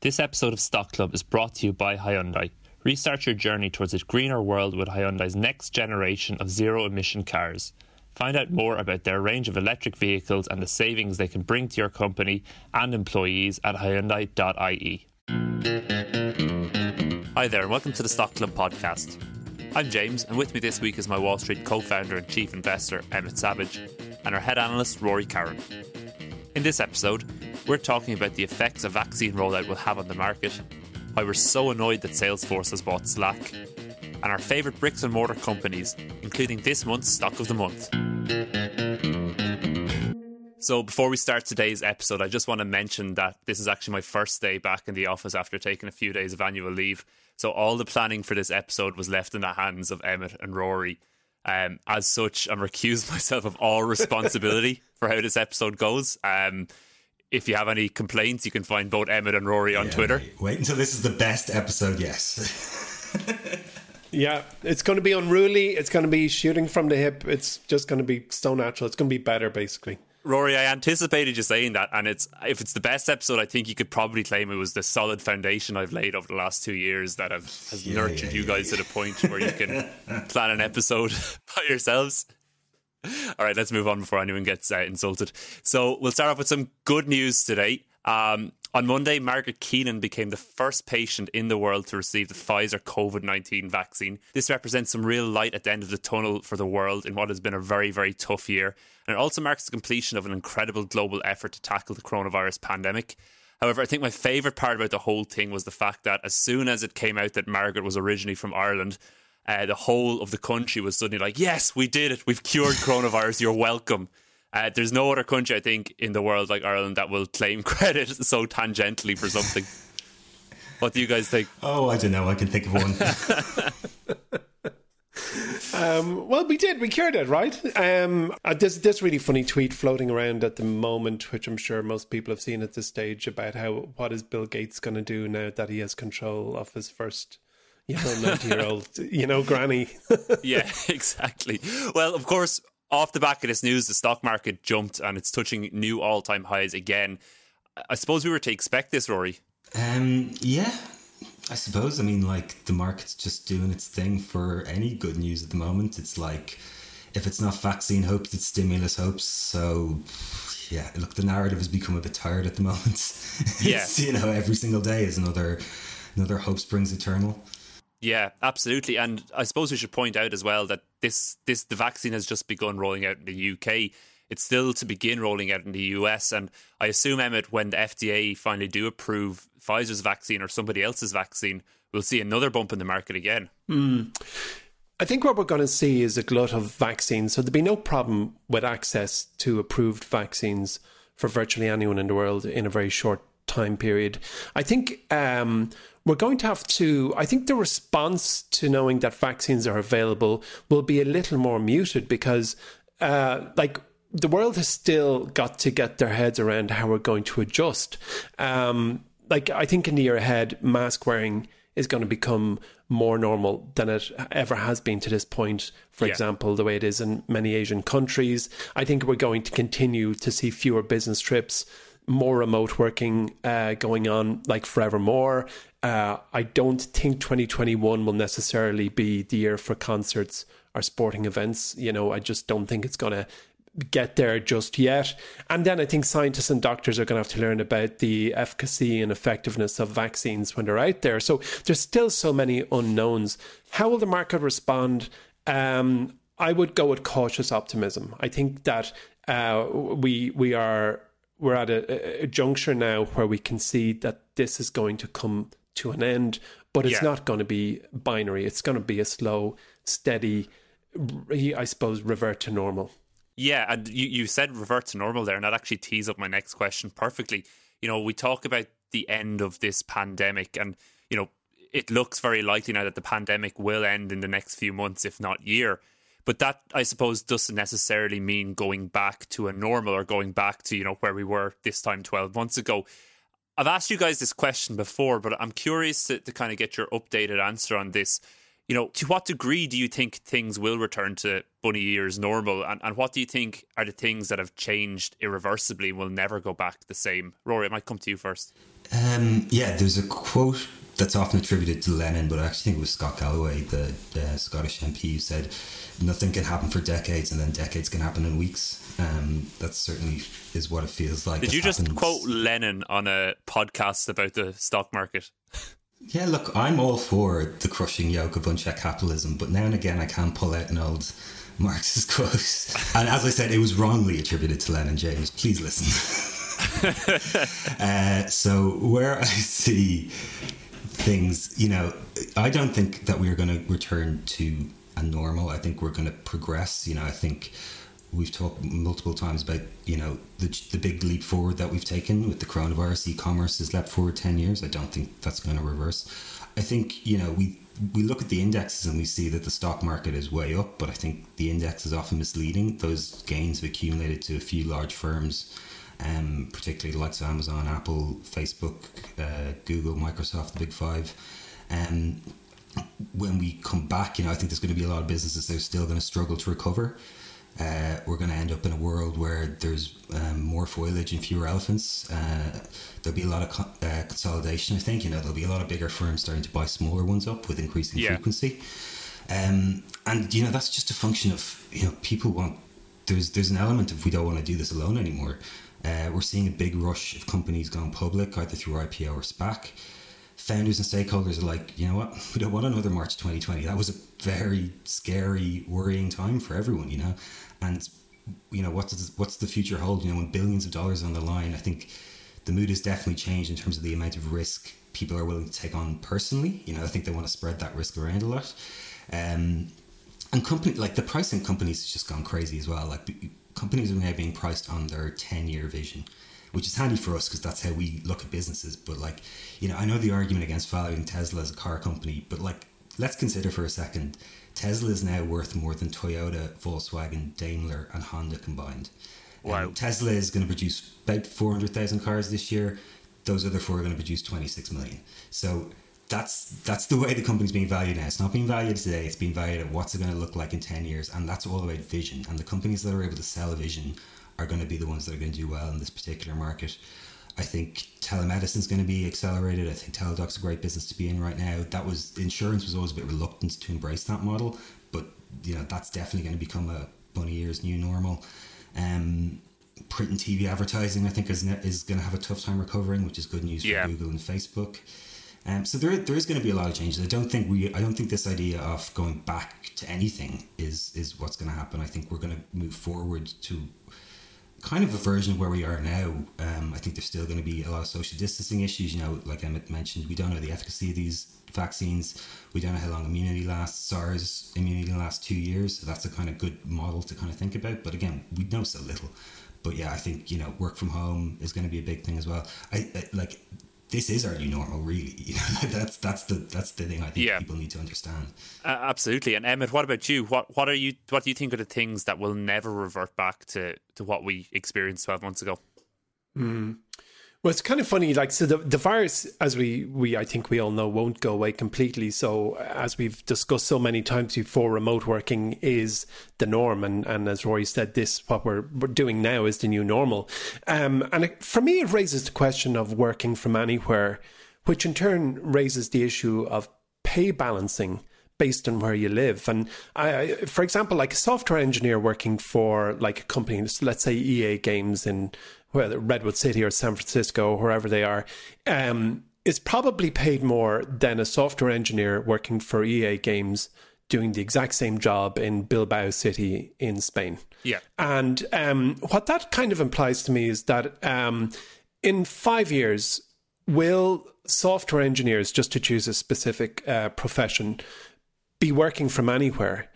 This episode of Stock Club is brought to you by Hyundai. Restart your journey towards a greener world with Hyundai's next generation of zero-emission cars. Find out more about their range of electric vehicles and the savings they can bring to your company and employees at Hyundai.ie. Hi there, and welcome to the Stock Club podcast. I'm James, and with me this week is my Wall Street co founder and chief investor, Emmett Savage, and our head analyst, Rory Carron. In this episode, we're talking about the effects a vaccine rollout will have on the market, why we're so annoyed that Salesforce has bought Slack, and our favourite bricks and mortar companies, including this month's Stock of the Month. So, before we start today's episode, I just want to mention that this is actually my first day back in the office after taking a few days of annual leave. So, all the planning for this episode was left in the hands of Emmett and Rory. Um, as such, I'm recused myself of all responsibility for how this episode goes. Um, if you have any complaints, you can find both Emmett and Rory on Yeah, Twitter. Wait, wait until this is the best episode, yes. Yeah, it's going to be unruly. It's going to be shooting from the hip. It's just going to be so natural. It's going to be better, basically. Rory, I anticipated you saying that, and it's if it's the best episode, I think you could probably claim it was the solid foundation I've laid over the last two years that have has Yeah, nurtured yeah, you yeah, guys to the point where you can plan an episode by yourselves. All right, let's move on before anyone gets uh, insulted. So we'll start off with some good news today. Um, on Monday, Margaret Keenan became the first patient in the world to receive the Pfizer COVID 19 vaccine. This represents some real light at the end of the tunnel for the world in what has been a very, very tough year. And it also marks the completion of an incredible global effort to tackle the coronavirus pandemic. However, I think my favourite part about the whole thing was the fact that as soon as it came out that Margaret was originally from Ireland, uh, the whole of the country was suddenly like, yes, we did it. We've cured coronavirus. You're welcome. Uh, there's no other country, I think, in the world like Ireland that will claim credit so tangentially for something. what do you guys think? Oh, I don't know. I can think of one. Um, well, we did. We cured it, right? Um, uh, there's this really funny tweet floating around at the moment, which I'm sure most people have seen at this stage, about how what is Bill Gates going to do now that he has control of his first, you know, 90 year old, you know, granny. yeah, exactly. Well, of course, off the back of this news, the stock market jumped and it's touching new all time highs again. I suppose we were to expect this, Rory. Um, yeah, I suppose. I mean, like the market's just doing its thing for any good news at the moment. It's like if it's not vaccine hopes, it's stimulus hopes. So yeah, look, the narrative has become a bit tired at the moment. Yeah. You know, every single day is another another hope springs eternal. Yeah, absolutely. And I suppose we should point out as well that this this the vaccine has just begun rolling out in the UK. It's still to begin rolling out in the US. And I assume, Emmett, when the FDA finally do approve Pfizer's vaccine or somebody else's vaccine, we'll see another bump in the market again. I think what we're going to see is a glut of vaccines. So there'll be no problem with access to approved vaccines for virtually anyone in the world in a very short time period. I think um, we're going to have to, I think the response to knowing that vaccines are available will be a little more muted because, uh, like, the world has still got to get their heads around how we're going to adjust. Um, like, I think in the year ahead, mask wearing is going to become more normal than it ever has been to this point. For Yeah. example, the way it is in many Asian countries. I think we're going to continue to see fewer business trips, more remote working uh, going on like forevermore. Uh, I don't think 2021 will necessarily be the year for concerts or sporting events. You know, I just don't think it's going to get there just yet. And then I think scientists and doctors are going to have to learn about the efficacy and effectiveness of vaccines when they're out there. So there's still so many unknowns. How will the market respond? Um, I would go with cautious optimism. I think that uh, we we are we're at a, a juncture now where we can see that this is going to come to an end, but it's Yeah. not going to be binary. It's going to be a slow, steady, I suppose, revert to normal. Yeah, and you, you said revert to normal there, and that actually tees up my next question perfectly. You know, we talk about the end of this pandemic, and, you know, it looks very likely now that the pandemic will end in the next few months, if not year. But that, I suppose, doesn't necessarily mean going back to a normal or going back to, you know, where we were this time 12 months ago. I've asked you guys this question before, but I'm curious to, to kind of get your updated answer on this. You know, to what degree do you think things will return to bunny ears normal? And, and what do you think are the things that have changed irreversibly and will never go back the same? Rory, I might come to you first. Um, yeah, there's a quote that's often attributed to Lenin, but I actually think it was Scott Galloway, the, the Scottish MP, who said, "Nothing can happen for decades, and then decades can happen in weeks." Um, that certainly is what it feels like. Did you just quote Lenin on a podcast about the stock market? Yeah, look, I'm all for the crushing yoke of unchecked capitalism, but now and again I can pull out an old Marxist quote. And as I said, it was wrongly attributed to Lenin James. Please listen. uh, so, where I see things, you know, I don't think that we're going to return to a normal. I think we're going to progress. You know, I think we've talked multiple times about you know the the big leap forward that we've taken with the coronavirus. E-commerce has leapt forward ten years. I don't think that's going to reverse. I think you know we we look at the indexes and we see that the stock market is way up, but I think the index is often misleading. Those gains have accumulated to a few large firms, um, particularly the likes of Amazon, Apple, Facebook, uh, Google, Microsoft, the big five. Um, when we come back, you know, I think there's going to be a lot of businesses that are still going to struggle to recover. Uh, we're going to end up in a world where there's um, more foliage and fewer elephants. Uh, there'll be a lot of co- uh, consolidation, I think. You know, there'll be a lot of bigger firms starting to buy smaller ones up with increasing yeah. frequency. Um, and you know, that's just a function of you know people want. There's there's an element of we don't want to do this alone anymore. Uh, we're seeing a big rush of companies going public, either through IPO or SPAC founders and stakeholders are like, you know what, we don't want another March 2020. That was a very scary, worrying time for everyone, you know and you know what does what's the future hold? You know, when billions of dollars on the line, I think the mood has definitely changed in terms of the amount of risk people are willing to take on personally. You know, I think they want to spread that risk around a lot. Um, and company like the pricing companies has just gone crazy as well. Like companies are now being priced on their ten year vision, which is handy for us because that's how we look at businesses. But like, you know, I know the argument against valuing Tesla as a car company, but like, let's consider for a second Tesla is now worth more than Toyota, Volkswagen, Daimler, and Honda combined. Wow. Um, Tesla is going to produce about 400,000 cars this year. Those other four are going to produce 26 million. So that's that's the way the company's being valued now. It's not being valued today. It's being valued at what's it going to look like in 10 years. And that's all about vision. And the companies that are able to sell a vision are going to be the ones that are going to do well in this particular market. I think telemedicine is going to be accelerated. I think Teladoc's a great business to be in right now. That was insurance was always a bit reluctant to embrace that model, but you know that's definitely going to become a bunny ears new normal. Um, print and TV advertising, I think, is is going to have a tough time recovering, which is good news for yeah. Google and Facebook. Um, so there, there is going to be a lot of changes. I don't think we, I don't think this idea of going back to anything is is what's going to happen. I think we're going to move forward to kind of a version of where we are now. Um, I think there's still going to be a lot of social distancing issues. You know, like Emmett mentioned, we don't know the efficacy of these vaccines. We don't know how long immunity lasts. SARS immunity lasts two years, so that's a kind of good model to kind of think about. But again, we know so little. But yeah, I think you know, work from home is going to be a big thing as well. I, I like this is our new normal, really. You know, that's that's the that's the thing I think yeah. people need to understand. Uh, absolutely. And Emmett, what about you? What what are you? What do you think are the things that will never revert back to to what we experienced twelve months ago? Mm. Well, it's kind of funny. Like, so the, the virus, as we, we, I think we all know, won't go away completely. So, as we've discussed so many times before, remote working is the norm. And, and as Rory said, this, what we're, we're doing now is the new normal. Um, and it, for me, it raises the question of working from anywhere, which in turn raises the issue of pay balancing based on where you live. And I, for example, like a software engineer working for like a company, let's say EA Games in whether Redwood City or San Francisco, wherever they are, um, is probably paid more than a software engineer working for EA Games doing the exact same job in Bilbao City in Spain. Yeah. And um, what that kind of implies to me is that um, in five years, will software engineers, just to choose a specific uh, profession, be working from anywhere?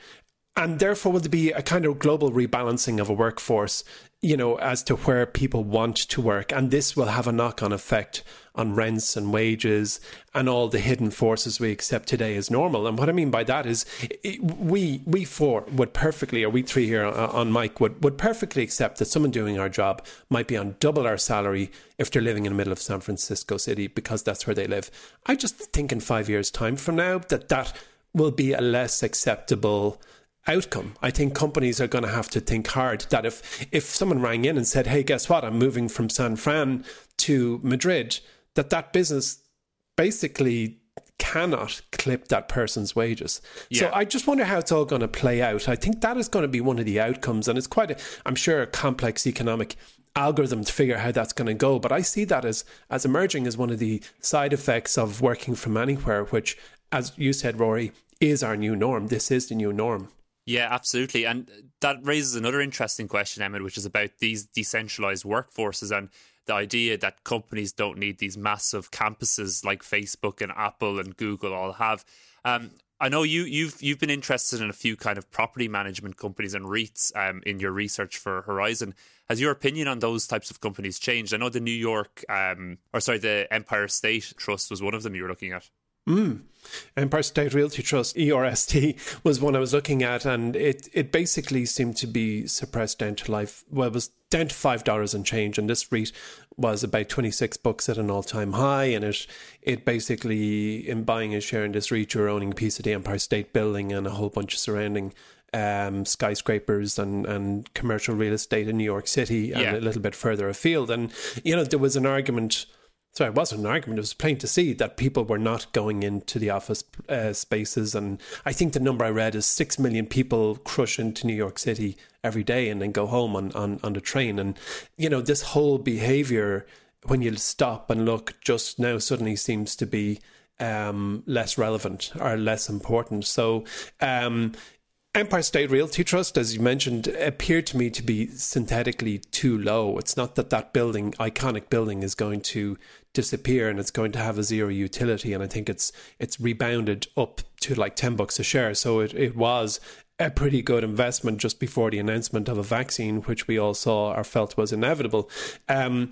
and therefore will there be a kind of global rebalancing of a workforce you know as to where people want to work? And this will have a knock-on effect on rents and wages and all the hidden forces we accept today as normal. And what i mean by that is we we four would perfectly or we three here uh, on mic would would perfectly accept that someone doing our job might be on double our salary if they're living in the middle of san francisco city because that's where they live. I just think in 5 years time from now that that will be a less acceptable outcome. I think companies are going to have to think hard that if if someone rang in and said, "Hey, guess what? I'm moving from San Fran to Madrid," that that business basically cannot clip that person's wages. Yeah. So I just wonder how it's all going to play out. I think that is going to be one of the outcomes and it's quite a I'm sure a complex economic algorithm to figure how that's going to go, but I see that as as emerging as one of the side effects of working from anywhere which as you said Rory is our new norm. This is the new norm. Yeah, absolutely. And that raises another interesting question, Emmett, which is about these decentralized workforces and the idea that companies don't need these massive campuses like Facebook and Apple and Google all have. Um, I know you you've you've been interested in a few kind of property management companies and REITs um, in your research for Horizon. Has your opinion on those types of companies changed? I know the New York, um, or sorry, the Empire State Trust was one of them you were looking at. Mm. Empire State Realty Trust, ERST, was one I was looking at, and it, it basically seemed to be suppressed down to life. Well, it was down to five dollars and change, and this REIT was about twenty six bucks at an all time high. And it it basically, in buying a share in this REIT, you're owning a piece of the Empire State Building and a whole bunch of surrounding um, skyscrapers and, and commercial real estate in New York City and yeah. a little bit further afield. And you know, there was an argument so it wasn't an argument. It was plain to see that people were not going into the office uh, spaces. And I think the number I read is six million people crush into New York City every day and then go home on, on, on the train. And, you know, this whole behavior, when you stop and look, just now suddenly seems to be um, less relevant or less important. So, um, Empire State Realty Trust, as you mentioned, appeared to me to be synthetically too low. It's not that that building, iconic building, is going to disappear and it's going to have a zero utility. And I think it's it's rebounded up to like ten bucks a share. So it, it was a pretty good investment just before the announcement of a vaccine, which we all saw or felt was inevitable. Um,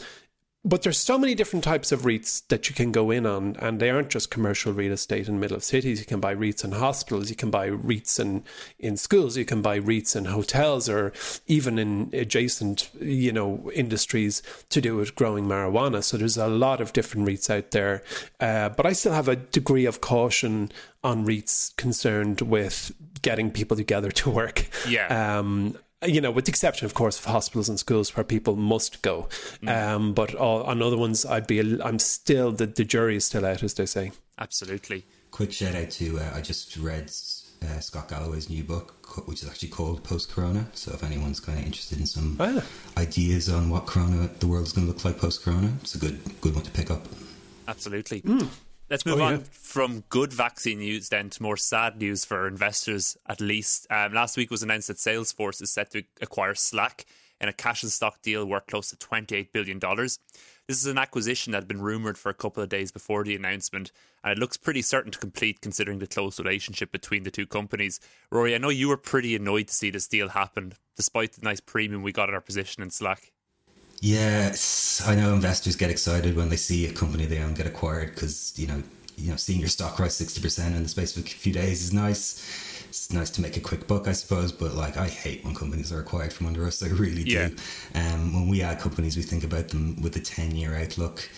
but there's so many different types of REITs that you can go in on, and they aren't just commercial real estate in the middle of cities. You can buy REITs in hospitals, you can buy REITs in, in schools, you can buy REITs in hotels, or even in adjacent, you know, industries to do with growing marijuana. So there's a lot of different REITs out there. Uh, but I still have a degree of caution on REITs concerned with getting people together to work. Yeah. Um, you know, with the exception, of course, of hospitals and schools where people must go. Mm. Um, but all, on other ones, I'd be, I'm still, the, the jury is still out, as they say. Absolutely. Quick shout out to, uh, I just read uh, Scott Galloway's new book, which is actually called Post Corona. So if anyone's kind of interested in some ah. ideas on what Corona, the world's going to look like post Corona, it's a good, good one to pick up. Absolutely. Mm. Let's move oh, on from good vaccine news then to more sad news for investors, at least. Um, last week was announced that Salesforce is set to acquire Slack in a cash and stock deal worth close to $28 billion. This is an acquisition that had been rumoured for a couple of days before the announcement, and it looks pretty certain to complete considering the close relationship between the two companies. Rory, I know you were pretty annoyed to see this deal happen, despite the nice premium we got in our position in Slack. Yes, I know investors get excited when they see a company they own get acquired because you know, you know, seeing your stock rise sixty percent in the space of a few days is nice. It's nice to make a quick buck, I suppose, but like I hate when companies are acquired from under us. I really do. Yeah. Um, when we add companies, we think about them with a ten-year outlook.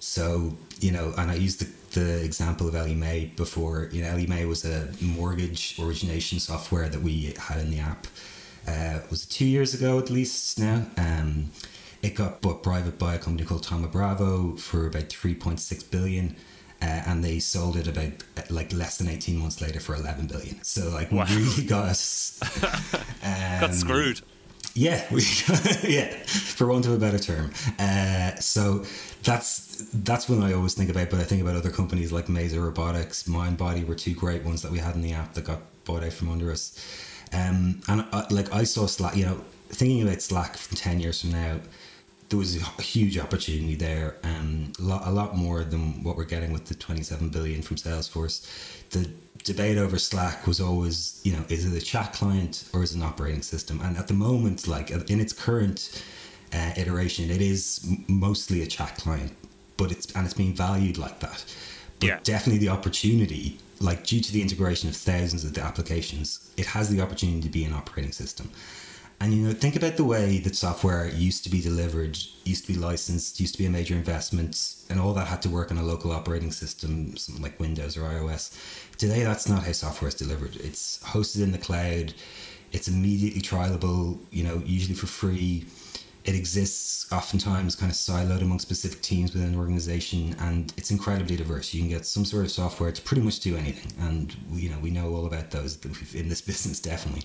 So you know, and I used the, the example of Ellie Mae before. You know, Ellie Mae was a mortgage origination software that we had in the app. Uh, was it two years ago at least now? Um, it got bought private by a company called Thoma Bravo for about 3.6 billion. Uh, and they sold it about like less than 18 months later for 11 billion. So like wow. we really got us um, got screwed. Yeah, we, yeah, for want of a better term. Uh, so that's that's when I always think about. But I think about other companies like Mazor Robotics, Mindbody were two great ones that we had in the app that got bought out from under us. Um, and uh, like I saw Slack, you know, thinking about Slack from ten years from now, there was a huge opportunity there, um, a lot, a lot more than what we're getting with the 27 billion from Salesforce. The debate over Slack was always, you know, is it a chat client or is it an operating system? And at the moment, like in its current uh, iteration, it is mostly a chat client, but it's and it's being valued like that. But yeah. definitely the opportunity, like due to the integration of thousands of the applications, it has the opportunity to be an operating system. And you know, think about the way that software used to be delivered, used to be licensed, used to be a major investment, and all that had to work on a local operating system, something like Windows or iOS. Today, that's not how software is delivered. It's hosted in the cloud. It's immediately trialable. You know, usually for free. It exists oftentimes kind of siloed among specific teams within an organization, and it's incredibly diverse. You can get some sort of software to pretty much do anything, and you know we know all about those in this business definitely.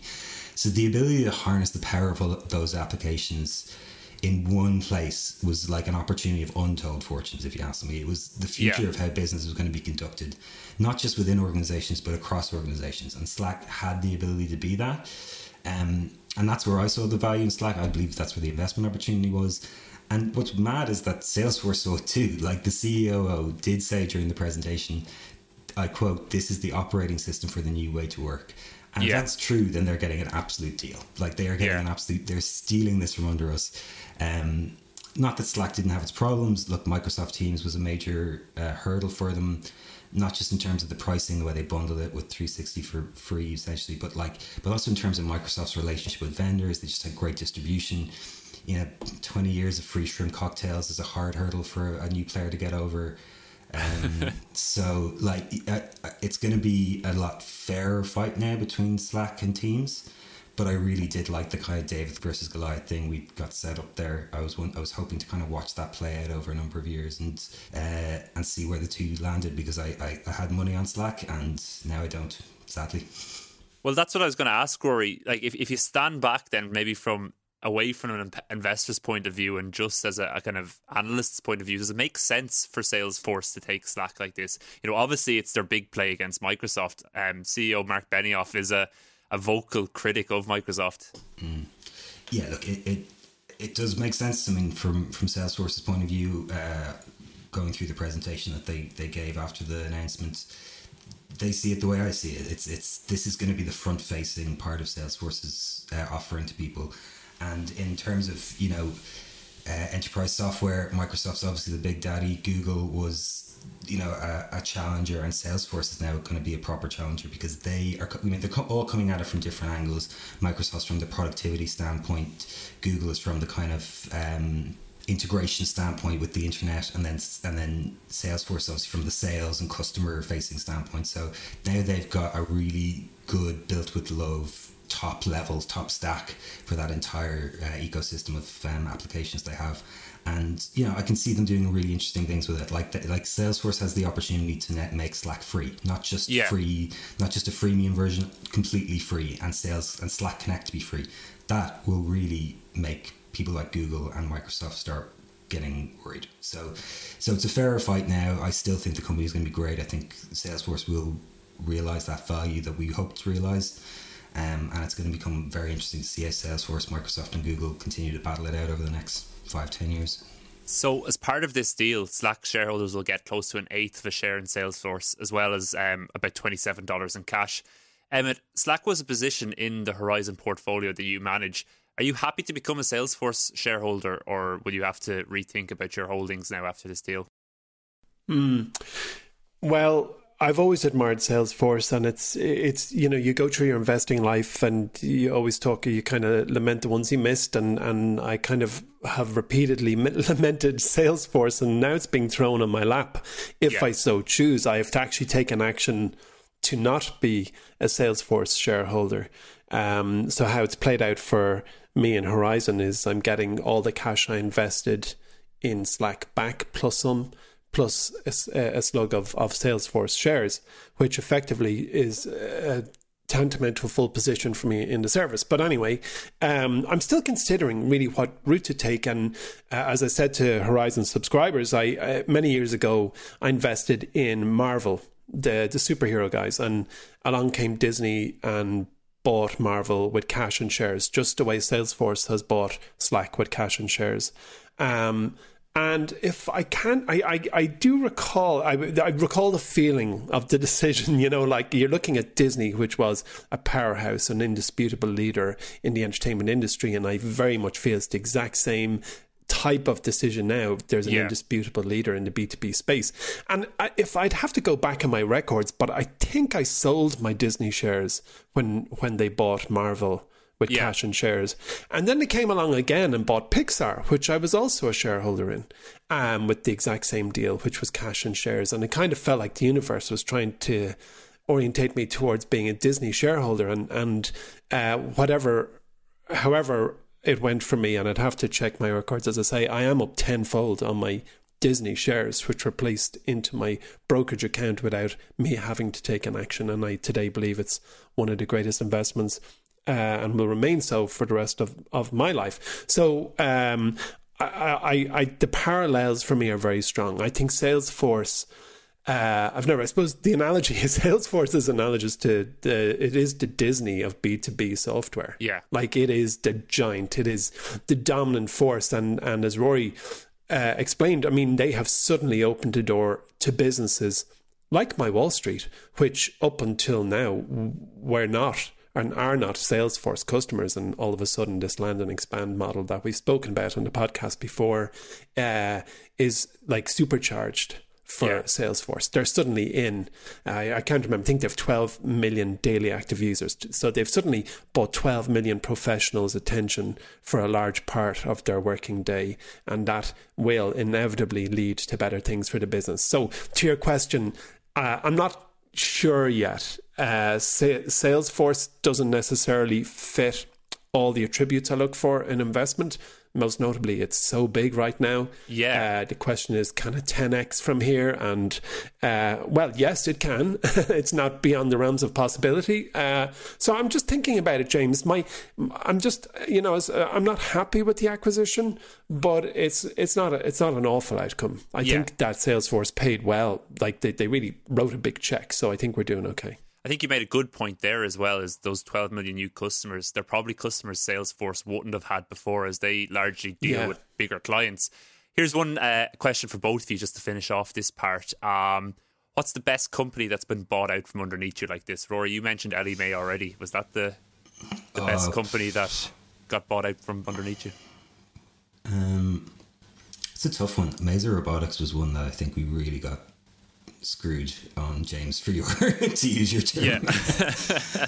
So the ability to harness the power of those applications in one place was like an opportunity of untold fortunes, if you ask me. It was the future Yeah. of how business was going to be conducted, not just within organizations, but across organizations. And Slack had the ability to be that. Um, and that's where I saw the value in Slack. I believe that's where the investment opportunity was. And what's mad is that Salesforce saw it too. Like the CEO did say during the presentation, I quote, this is the operating system for the new way to work. And Yeah. if that's true, then they're getting an absolute deal. Like they are getting Yeah. an absolute, they're stealing this from under us. Um, not that Slack didn't have its problems. Look, Microsoft Teams was a major uh, hurdle for them, not just in terms of the pricing, the way they bundled it with 360 for free, essentially, but like, but also in terms of Microsoft's relationship with vendors. They just had great distribution. You know, 20 years of free shrimp cocktails is a hard hurdle for a new player to get over. Um, so, like, uh, it's going to be a lot fairer fight now between Slack and Teams. But I really did like the kind of David versus Goliath thing we got set up there. I was one, I was hoping to kind of watch that play out over a number of years and uh, and see where the two landed because I, I, I had money on Slack and now I don't, sadly. Well, that's what I was going to ask, Rory. Like, if, if you stand back, then maybe from away from an investor's point of view and just as a, a kind of analyst's point of view, does it make sense for Salesforce to take Slack like this? You know, obviously it's their big play against Microsoft. Um, CEO Marc Benioff is a, a vocal critic of Microsoft. Yeah, look, it, it it does make sense. I mean, from from Salesforce's point of view, uh, going through the presentation that they they gave after the announcement, they see it the way I see it. It's it's this is going to be the front facing part of Salesforce's uh, offering to people, and in terms of you know uh, enterprise software, Microsoft's obviously the big daddy. Google was you know a, a challenger, and Salesforce is now going to be a proper challenger because they are. I mean, they're all coming at it from different angles. Microsoft's from the productivity standpoint. Google is from the kind of um, integration standpoint with the internet, and then and then Salesforce obviously from the sales and customer facing standpoint. So now they've got a really good built with love top level, top stack for that entire uh, ecosystem of um, applications they have. And you know, I can see them doing really interesting things with it. Like the, like Salesforce has the opportunity to net make Slack free, not just Yeah. free, not just a freemium version, completely free, and Sales and Slack Connect to be free. That will really make people like Google and Microsoft start getting worried. So, so it's a fairer fight now. I still think the company is going to be great. I think Salesforce will realize that value that we hope to realize. Um, and it's going to become very interesting to see how Salesforce, Microsoft, and Google continue to battle it out over the next five, ten years. So, as part of this deal, Slack shareholders will get close to an eighth of a share in Salesforce, as well as um, about $27 in cash. Emmett, Slack was a position in the Horizon portfolio that you manage. Are you happy to become a Salesforce shareholder, or will you have to rethink about your holdings now after this deal? Well, I've always admired Salesforce, and it's it's you know you go through your investing life, and you always talk, you kind of lament the ones you missed, and and I kind of have repeatedly lamented Salesforce, and now it's being thrown on my lap. If Yeah. I so choose, I have to actually take an action to not be a Salesforce shareholder. Um, so how it's played out for me and Horizon is I'm getting all the cash I invested in Slack back plus some plus a slug of, of Salesforce shares, which effectively is tantamount to a full position for me in the service. But anyway, um, I'm still considering really what route to take. And uh, as I said to Horizon subscribers, I uh, many years ago I invested in Marvel, the the superhero guys, and along came Disney and bought Marvel with cash and shares, just the way Salesforce has bought Slack with cash and shares. Um, and if I can, I, I, I do recall, I, I recall the feeling of the decision, you know, like you're looking at Disney, which was a powerhouse, an indisputable leader in the entertainment industry. And I very much feel it's the exact same type of decision now. There's an yeah. indisputable leader in the B2B space. And I, if I'd have to go back in my records, but I think I sold my Disney shares when, when they bought Marvel with yeah. cash and shares. And then they came along again and bought Pixar, which I was also a shareholder in, um, with the exact same deal, which was cash and shares. And it kind of felt like the universe was trying to orientate me towards being a Disney shareholder and, and uh, whatever, however it went for me. And I'd have to check my records. As I say, I am up tenfold on my Disney shares, which were placed into my brokerage account without me having to take an action. And I today believe it's one of the greatest investments uh, and will remain so for the rest of, of my life. So um, I, I, I, the parallels for me are very strong. I think Salesforce. Uh, I've never. I suppose the analogy is Salesforce is analogous to the. It is the Disney of B two B software. Yeah, like it is the giant. It is the dominant force. And and as Rory uh, explained, I mean, they have suddenly opened the door to businesses like my Wall Street, which up until now were not and are not Salesforce customers, and all of a sudden this land and expand model that we've spoken about on the podcast before uh, is like supercharged for yeah. Salesforce. They're suddenly in. Uh, I can't remember. I think they have 12 million daily active users. So they've suddenly bought 12 million professionals' attention for a large part of their working day, and that will inevitably lead to better things for the business. So to your question, uh, I'm not sure yet. Uh, Salesforce doesn't necessarily fit all the attributes I look for in investment, most notably, it's so big right now. Yeah. Uh, the question is, can it 10x from here? And uh, well, yes, it can. it's not beyond the realms of possibility. Uh, so I'm just thinking about it, James. My, I'm just, you know, uh, I'm not happy with the acquisition, but it's it's not a, it's not an awful outcome. I yeah. think that Salesforce paid well. Like they, they really wrote a big check. So I think we're doing okay. I think you made a good point there as well. Is those 12 million new customers? They're probably customers Salesforce wouldn't have had before, as they largely deal yeah. with bigger clients. Here's one uh, question for both of you, just to finish off this part. Um, what's the best company that's been bought out from underneath you like this? Rory, you mentioned Ellie Mae already. Was that the the best company that got bought out from underneath you? Um, it's a tough one. Mazor Robotics was one that I think we really got screwed on James for your to use your term. Yeah.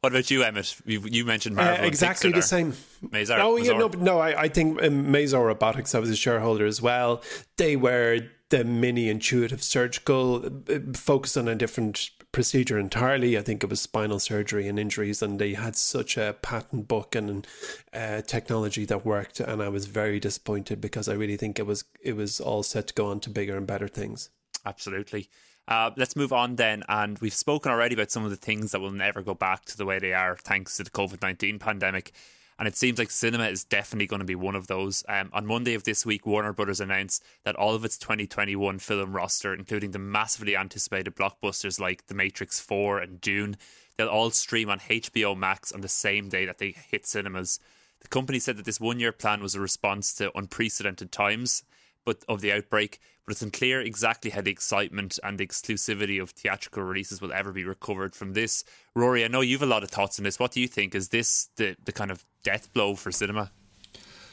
what about you, Emmett? You, you mentioned Marvel. Uh, exactly the same. Mazor, oh, yeah, no, no. I, I think um, Mazor Robotics. I was a shareholder as well. They were the mini intuitive surgical, uh, focused on a different procedure entirely. I think it was spinal surgery and injuries, and they had such a patent book and uh, technology that worked. And I was very disappointed because I really think it was it was all set to go on to bigger and better things. Absolutely. Uh, let's move on then. And we've spoken already about some of the things that will never go back to the way they are thanks to the COVID 19 pandemic. And it seems like cinema is definitely going to be one of those. Um, on Monday of this week, Warner Brothers announced that all of its 2021 film roster, including the massively anticipated blockbusters like The Matrix 4 and Dune, they'll all stream on HBO Max on the same day that they hit cinemas. The company said that this one year plan was a response to unprecedented times but of the outbreak, but it's unclear exactly how the excitement and the exclusivity of theatrical releases will ever be recovered from this. Rory, I know you've a lot of thoughts on this. What do you think? Is this the, the kind of death blow for cinema?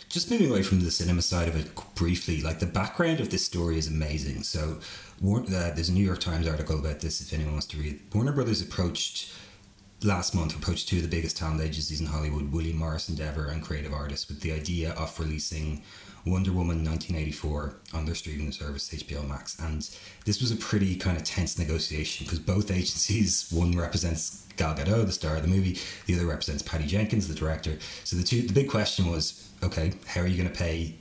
Just moving away from the cinema side of it briefly, like the background of this story is amazing. So, uh, there's a New York Times article about this if anyone wants to read. Warner Brothers approached last month approached two of the biggest talent agencies in Hollywood, William Morris Endeavor and Creative Artists, with the idea of releasing Wonder Woman 1984 on their streaming service HBO Max, and this was a pretty kind of tense negotiation because both agencies, one represents Gal Gadot, the star of the movie, the other represents Patty Jenkins, the director. So the two, the big question was, okay, how are you going to pay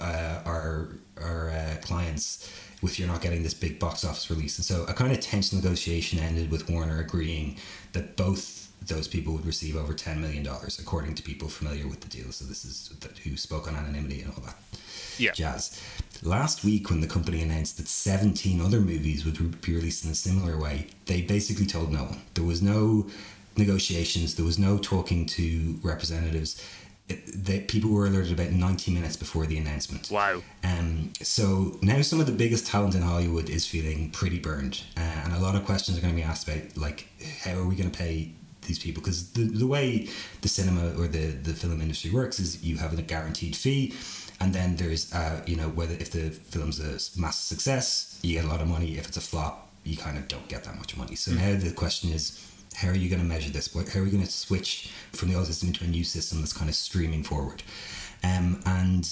uh, our our uh, clients if you're not getting this big box office release? And so a kind of tense negotiation ended with Warner agreeing that both those people would receive over $10 million, according to people familiar with the deal. So this is who spoke on anonymity and all that yeah. jazz. Last week, when the company announced that 17 other movies would be released in a similar way, they basically told no one. There was no negotiations, there was no talking to representatives. that people were alerted about 90 minutes before the announcement. Wow. Um, so now some of the biggest talent in Hollywood is feeling pretty burned. Uh, and a lot of questions are going to be asked about, like, how are we going to pay these people? Because the, the way the cinema or the, the film industry works is you have a guaranteed fee. And then there's, uh, you know, whether if the film's a massive success, you get a lot of money. If it's a flop, you kind of don't get that much money. So mm. now the question is, how are you going to measure this? How are we going to switch from the old system into a new system that's kind of streaming forward? Um, and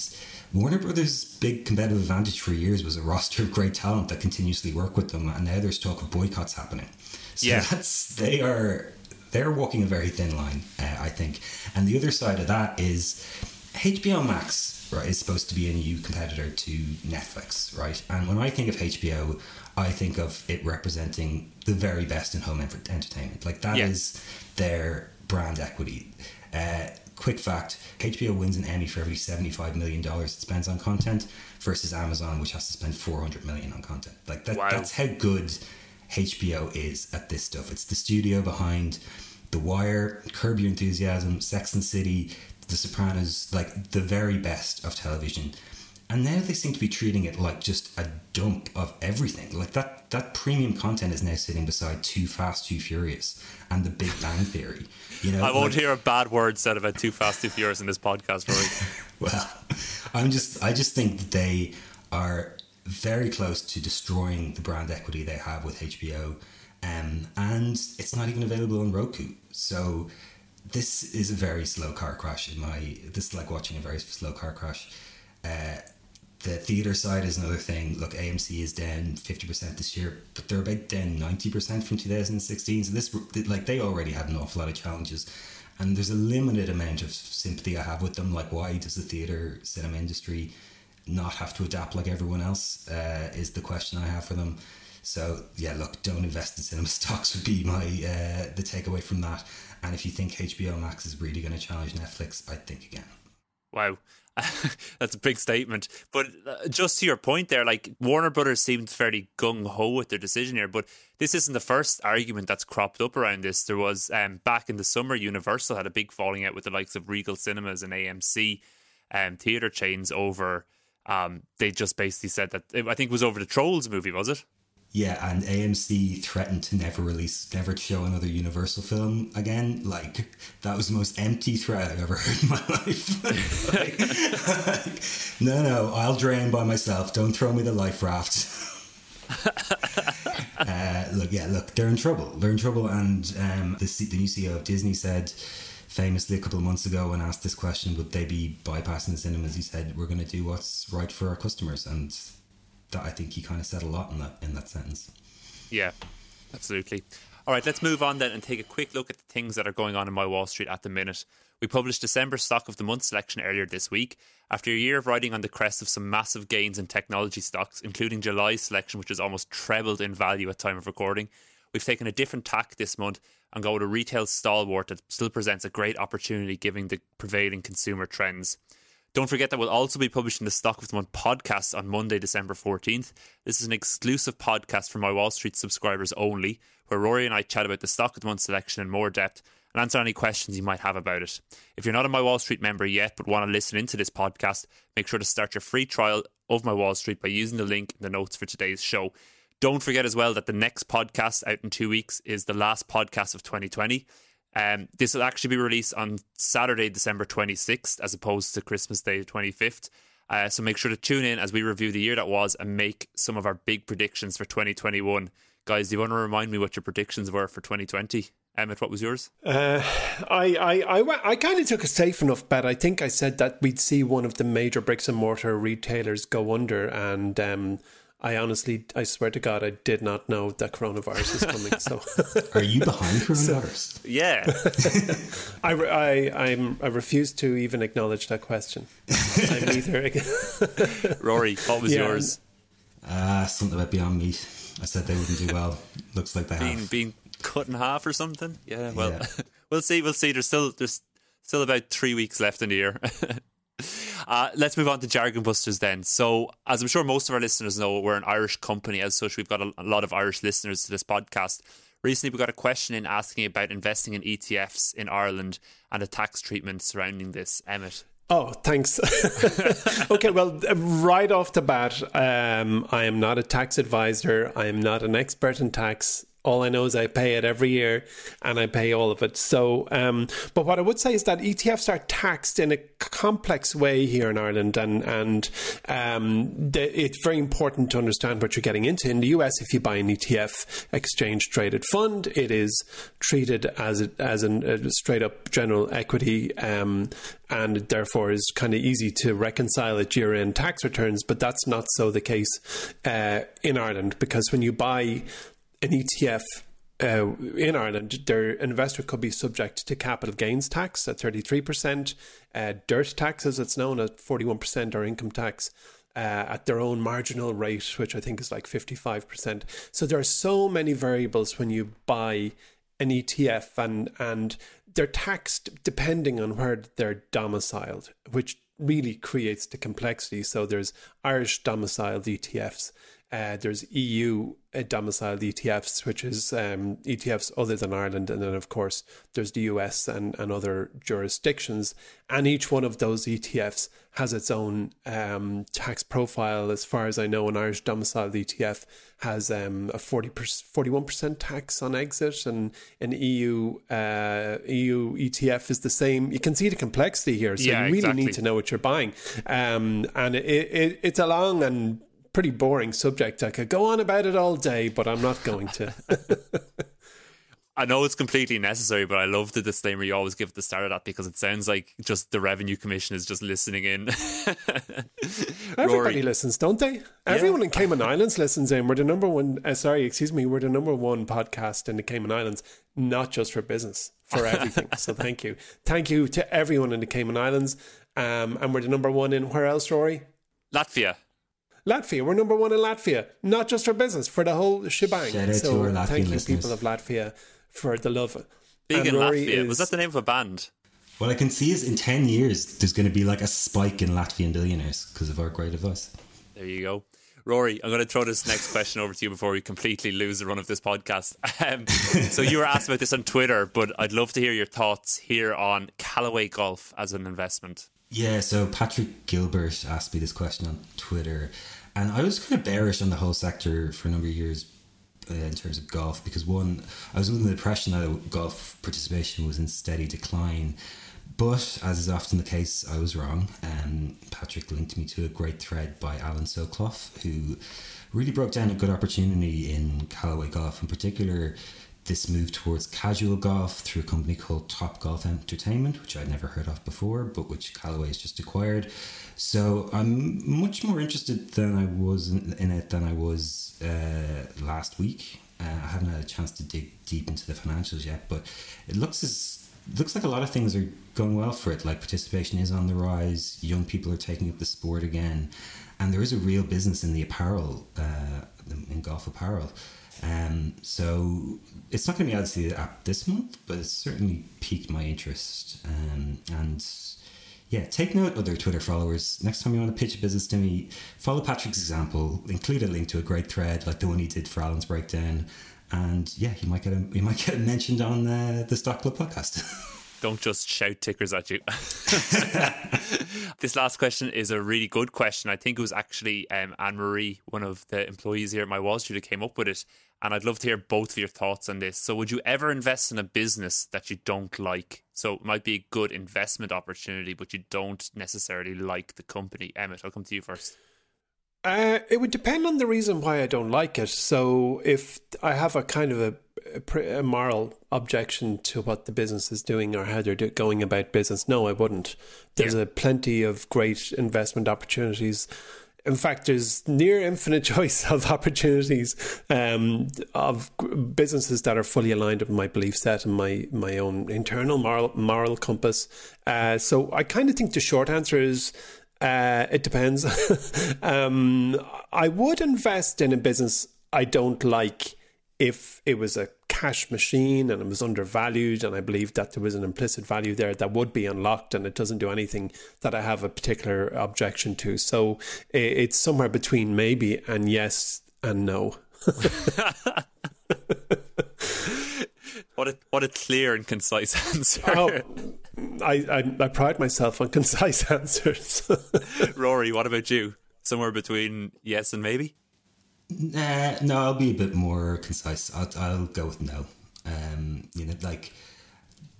Warner Brothers' big competitive advantage for years was a roster of great talent that continuously work with them, and now there's talk of boycotts happening. So yeah. that's they are they're walking a very thin line, uh, I think. And the other side of that is HBO Max, right, is supposed to be a new competitor to Netflix, right? And when I think of HBO, I think of it representing the very best in home entertainment. Like that yeah. is their brand equity. Uh, quick fact HBO wins an Emmy for every $75 million it spends on content versus Amazon, which has to spend 400 million on content. Like that, wow. that's how good HBO is at this stuff. It's the studio behind The Wire, Curb Your Enthusiasm, Sex and City, The Sopranos, like the very best of television and now they seem to be treating it like just a dump of everything. Like that that premium content is now sitting beside Too Fast, Too Furious and The Big Bang Theory. You know, I won't like, hear a bad word said about Too Fast, Too Furious in this podcast, Rory. well, I'm just I just think that they are very close to destroying the brand equity they have with HBO, um, and it's not even available on Roku. So this is a very slow car crash in my. This is like watching a very slow car crash. Uh, the theatre side is another thing. Look, AMC is down 50% this year, but they're about down 90% from 2016. So this, like, they already had an awful lot of challenges. And there's a limited amount of sympathy I have with them. Like, why does the theatre cinema industry not have to adapt like everyone else? Uh, is the question I have for them. So yeah, look, don't invest in cinema stocks would be my uh, the takeaway from that. And if you think HBO Max is really going to challenge Netflix, I think again. Wow. That's a big statement. But uh, just to your point there, like Warner Brothers seemed fairly gung ho with their decision here, but this isn't the first argument that's cropped up around this. There was um, back in the summer, Universal had a big falling out with the likes of Regal Cinemas and AMC um, theater chains over. Um, they just basically said that I think it was over the Trolls movie, was it? Yeah, and AMC threatened to never release, never show another Universal film again. Like that was the most empty threat I've ever heard in my life. like, like, no, no, I'll drain by myself. Don't throw me the life raft. uh, look, yeah, look, they're in trouble. They're in trouble, and um, the, the new CEO of Disney said famously a couple of months ago when asked this question, would they be bypassing the cinemas? He said, "We're going to do what's right for our customers," and that I think he kind of said a lot in that in that sentence. Yeah, absolutely. All right, let's move on then and take a quick look at the things that are going on in my Wall Street at the minute. We published December stock of the month selection earlier this week. After a year of riding on the crest of some massive gains in technology stocks, including July's selection, which has almost trebled in value at time of recording, we've taken a different tack this month and go with a retail stalwart that still presents a great opportunity given the prevailing consumer trends. Don't forget that we'll also be publishing the Stock of the Month podcast on Monday, December 14th. This is an exclusive podcast for my Wall Street subscribers only, where Rory and I chat about the Stock of the Month selection in more depth and answer any questions you might have about it. If you're not a My Wall Street member yet but want to listen into this podcast, make sure to start your free trial of My Wall Street by using the link in the notes for today's show. Don't forget as well that the next podcast out in two weeks is the last podcast of 2020. Um, this will actually be released on Saturday, December 26th, as opposed to Christmas Day, 25th. Uh, so make sure to tune in as we review the year that was and make some of our big predictions for 2021. Guys, do you want to remind me what your predictions were for 2020? Emmett, what was yours? Uh, I, I, I, I kind of took a safe enough bet. I think I said that we'd see one of the major bricks and mortar retailers go under, and um, I honestly, I swear to God, I did not know that coronavirus is coming. So, are you behind coronavirus? So, yeah, I, I, I'm, I refuse to even acknowledge that question. I'm either. Rory, what was yeah. yours? Uh, something about Beyond Meat. I said they wouldn't do well. Looks like they being, have. Being cut in half or something. Yeah, well, yeah. we'll see. We'll see. There's still there's still about three weeks left in the year. Uh, let's move on to Jargon Busters then. So, as I'm sure most of our listeners know, we're an Irish company. As such, we've got a, a lot of Irish listeners to this podcast. Recently, we got a question in asking about investing in ETFs in Ireland and the tax treatment surrounding this. Emmett. Oh, thanks. okay, well, right off the bat, um, I am not a tax advisor. I am not an expert in tax. All I know is I pay it every year and I pay all of it. So, um, but what I would say is that ETFs are taxed in a complex way here in Ireland, and and um, the, it's very important to understand what you're getting into. In the US, if you buy an ETF, exchange traded fund, it is treated as a, as an, a straight up general equity, um, and therefore is kind of easy to reconcile at year end tax returns. But that's not so the case uh, in Ireland because when you buy an ETF uh, in Ireland, their investor could be subject to capital gains tax at 33%, uh, dirt tax, as it's known, at 41%, or income tax. Uh, at their own marginal rate, which I think is like 55%. So there are so many variables when you buy an ETF, and, and they're taxed depending on where they're domiciled, which really creates the complexity. So there's Irish domiciled ETFs, uh, there's EU uh, domiciled ETFs, which is um, ETFs other than Ireland. And then, of course, there's the US and, and other jurisdictions. And each one of those ETFs has its own um, tax profile. As far as I know, an Irish domiciled ETF has um, a 40 41% tax on exit, and an EU uh, EU ETF is the same. You can see the complexity here. So yeah, you really exactly. need to know what you're buying. Um, and it, it, it's a long and pretty boring subject. I could go on about it all day, but I'm not going to. I know it's completely necessary, but I love the disclaimer you always give at the start of that because it sounds like just the revenue commission is just listening in. Everybody listens, don't they? Yeah. Everyone in Cayman Islands listens in. We're the number one. Uh, sorry, excuse me. We're the number one podcast in the Cayman Islands, not just for business, for everything. so thank you, thank you to everyone in the Cayman Islands. Um, and we're the number one in where else, Rory? Latvia. Latvia. We're number one in Latvia, not just for business, for the whole shebang. Shout out so to our Latvian thank you, listeners. people of Latvia, for the love. Big in Latvia. Is, was that the name of a band? What I can see is in 10 years, there's going to be like a spike in Latvian billionaires because of our great advice. There you go. Rory, I'm going to throw this next question over to you before we completely lose the run of this podcast. Um, so you were asked about this on Twitter, but I'd love to hear your thoughts here on Callaway Golf as an investment. Yeah, so Patrick Gilbert asked me this question on Twitter, and I was kind of bearish on the whole sector for a number of years uh, in terms of golf because one, I was under the impression that golf participation was in steady decline. But as is often the case, I was wrong. Um, Patrick linked me to a great thread by Alan Sokloff, who really broke down a good opportunity in Callaway Golf, in particular this move towards casual golf through a company called Topgolf Entertainment, which I'd never heard of before, but which Callaway has just acquired. So I'm much more interested than I was in, it than I was uh, last week. Uh, I haven't had a chance to dig deep into the financials yet, but it looks as looks like a lot of things are going well for it. Like participation is on the rise, young people are taking up the sport again, and there is a real business in the apparel, uh, in golf apparel. Um, so it's not going to be added to the app this month, but it's certainly piqued my interest. Um, and yeah, take note, other Twitter followers. Next time you want to pitch a business to me, follow Patrick's example. Include a link to a great thread like the one he did for Alan's breakdown, and yeah, you might get a, you might get mentioned on uh, the Stock Club podcast. Don't just shout tickers at you. this last question is a really good question. I think it was actually um, Anne Marie, one of the employees here at my Wall Street, who came up with it. And I'd love to hear both of your thoughts on this. So, would you ever invest in a business that you don't like? So, it might be a good investment opportunity, but you don't necessarily like the company. Emmett, I'll come to you first. Uh, it would depend on the reason why I don't like it. So if I have a kind of a, a moral objection to what the business is doing or how they're do, going about business, no, I wouldn't. There's yeah. a plenty of great investment opportunities. In fact, there's near infinite choice of opportunities um, of businesses that are fully aligned with my belief set and my my own internal moral moral compass. Uh, so I kind of think the short answer is uh, it depends. um, I would invest in a business I don't like if it was a cash machine and it was undervalued and I believe that there was an implicit value there that would be unlocked and it doesn't do anything that I have a particular objection to. So it's somewhere between maybe and yes and no. what a clear and concise answer. Oh, I, I, I pride myself on concise answers. Rory, what about you? Somewhere between yes and maybe? Nah, no, I'll be a bit more concise. I'll, I'll go with no. Um, you know, like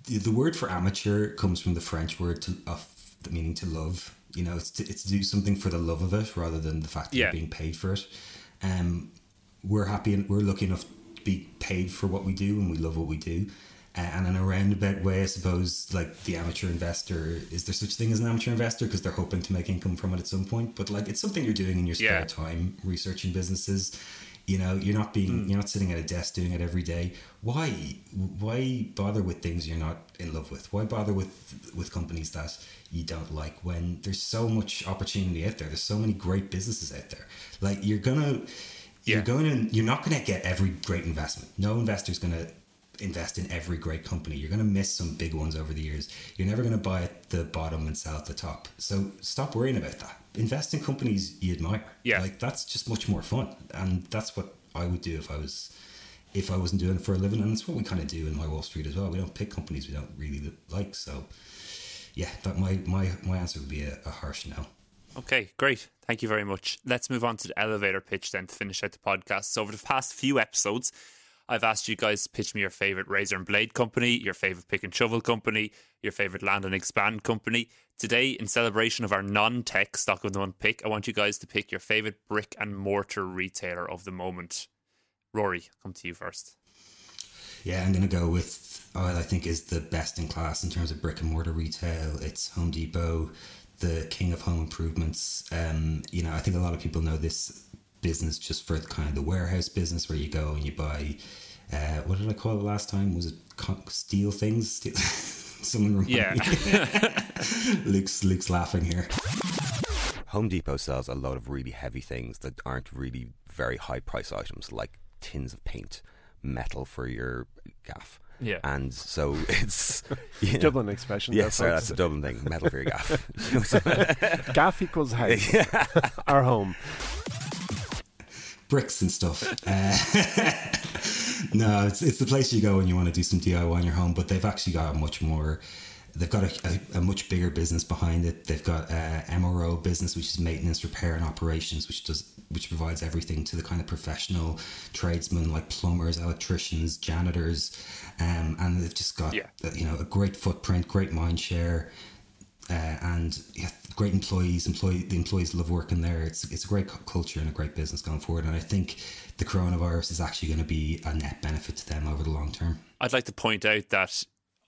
the, the word for amateur comes from the French word to, of the meaning to love. You know, it's to, it's to do something for the love of it rather than the fact that Yeah. you're being paid for it. Um, we're happy and we're lucky enough to be paid for what we do and we love what we do. And in a roundabout way, I suppose, like the amateur investor, is there such thing as an amateur investor? Because they're hoping to make income from it at some point. But like, it's something you're doing in your spare Yeah. time, researching businesses. You know, you're not being, mm. you're not sitting at a desk doing it every day. Why, why bother with things you're not in love with? Why bother with with companies that you don't like when there's so much opportunity out there? There's so many great businesses out there. Like you're gonna, Yeah. you're going to, you're not going to get every great investment. No investor's going to invest in every great company. You're going to miss some big ones over the years. You're never going to buy at the bottom and sell at the top. So stop worrying about that. Invest in companies you admire. Yeah. Like that's just much more fun. And that's what I would do if I was if I wasn't doing it for a living. And it's what we kind of do in my Wall Street as well. We don't pick companies we don't really like. So yeah, that my my my answer would be a, a harsh no. Okay, great. Thank you very much. Let's move on to the elevator pitch then to finish out the podcast. So, over the past few episodes, I've asked you guys to pitch me your favorite razor and blade company, your favorite pick and shovel company, your favorite land and expand company. Today, in celebration of our non tech stock of the month pick, I want you guys to pick your favorite brick and mortar retailer of the moment. Rory, come to you first. Yeah, I'm going to go with what I think is the best in class in terms of brick and mortar retail. It's Home Depot, the king of home improvements. Um, you know, I think a lot of people know this business just for the kind of the warehouse business where you go and you buy. Uh, what did I call it last time? Was it co- steel things? Steel- Someone remind Yeah. me. Luke's Luke's laughing here. Home Depot sells a lot of really heavy things that aren't really very high price items, like tins of paint, metal for your gaff. Yeah. And so it's you know, Dublin expression. Yeah, sorry, that's a Dublin thing. Metal for your gaff. Gaff equals house. Our home. Bricks and stuff. Uh, no, it's it's the place you go when you want to do some DIY in your home. But they've actually got a much more. They've got a, a, a much bigger business behind it. They've got uh, MRO business, which is maintenance, repair, and operations, which does which provides everything to the kind of professional tradesmen like plumbers, electricians, janitors, um, and they've just got Yeah. you know a great footprint, great mind share uh, and yeah, great employees. Employee the employees love working there. It's it's a great cu- culture and a great business going forward. And I think the coronavirus is actually going to be a net benefit to them over the long term. I'd like to point out that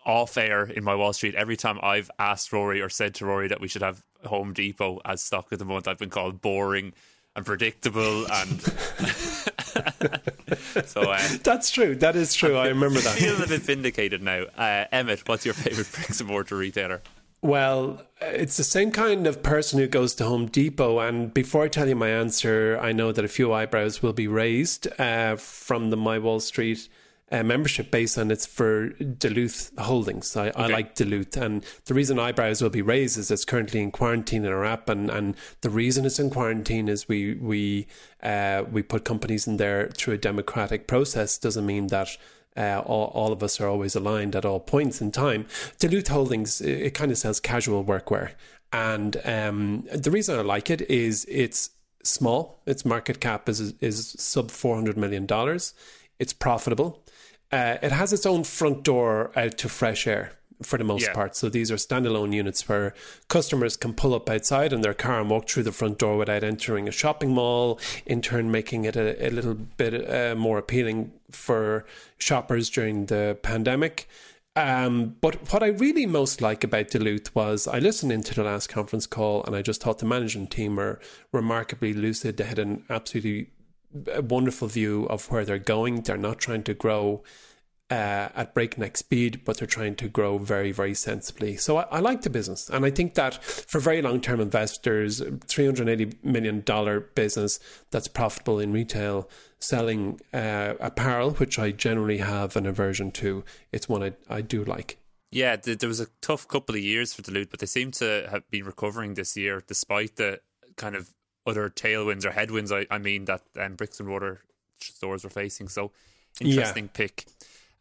off air in my Wall Street, every time I've asked Rory or said to Rory that we should have Home Depot as stock of the month, I've been called boring and predictable and so uh, That's true. That is true. I remember that. feel a bit vindicated now. Uh, Emmett, what's your favourite bricks and mortar retailer? Well, it's the same kind of person who goes to Home Depot. And before I tell you my answer, I know that a few eyebrows will be raised uh, from the My Wall Street uh, membership base, and it's for Duluth Holdings. I, I like Duluth. And the reason eyebrows will be raised is it's currently in quarantine in our app. And, and the reason it's in quarantine is we, we, uh, we put companies in there through a democratic process. Doesn't mean that uh, all, all of us are always aligned at all points in time. Duluth Holdings, it, it kind of sells casual workwear. And um, the reason I like it is it's small. Its market cap is, is sub $400 million. It's profitable. Uh, it has its own front door out to fresh air for the most Yeah. part. So these are standalone units where customers can pull up outside in their car and walk through the front door without entering a shopping mall, in turn making it a, a little bit uh, more appealing for shoppers during the pandemic. Um, but what I really most like about Duluth was I listened into the last conference call and I just thought the management team were remarkably lucid. They had an absolutely wonderful view of where they're going. They're not trying to grow uh, at breakneck speed, but they're trying to grow very, very sensibly. So I, I like the business, and I think that for very long-term investors, three hundred eighty million dollar business that's profitable in retail, selling uh, apparel, which I generally have an aversion to. It's one I, I do like. Yeah, there was a tough couple of years for Duluth, but they seem to have been recovering this year despite the kind of other tailwinds or headwinds, I, I mean, that um, bricks and mortar stores were facing. So, interesting pick.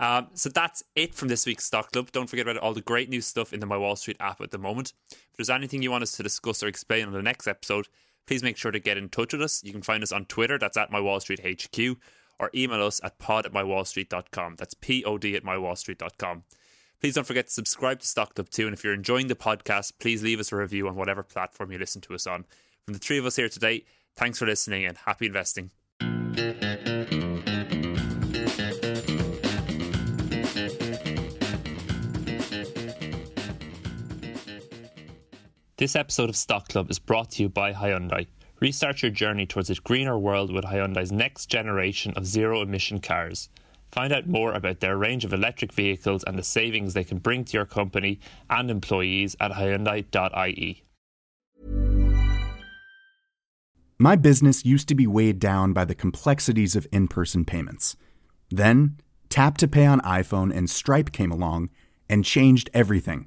Um, so that's it from this week's Stock Club. Don't forget about all the great new stuff in the My Wall Street app at the moment. If there's anything you want us to discuss or explain on the next episode, please make sure to get in touch with us. You can find us on Twitter, that's at My Wall Street HQ, or email us at pod at mywallstreet.com. That's P O D at mywallstreet.com. Please don't forget to subscribe to Stock Club too. And if you're enjoying the podcast, please leave us a review on whatever platform you listen to us on. From the three of us here today, thanks for listening and happy investing. This episode of Stock Club is brought to you by Hyundai. Restart your journey towards a greener world with Hyundai's next generation of zero emission cars. Find out more about their range of electric vehicles and the savings they can bring to your company and employees at Hyundai.ie. My business used to be weighed down by the complexities of in person payments. Then, Tap to Pay on iPhone and Stripe came along and changed everything.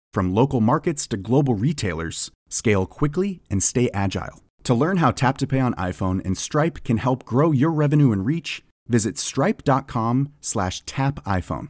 from local markets to global retailers, scale quickly and stay agile. To learn how Tap to Pay on iPhone and Stripe can help grow your revenue and reach, visit stripe.com slash tap iPhone.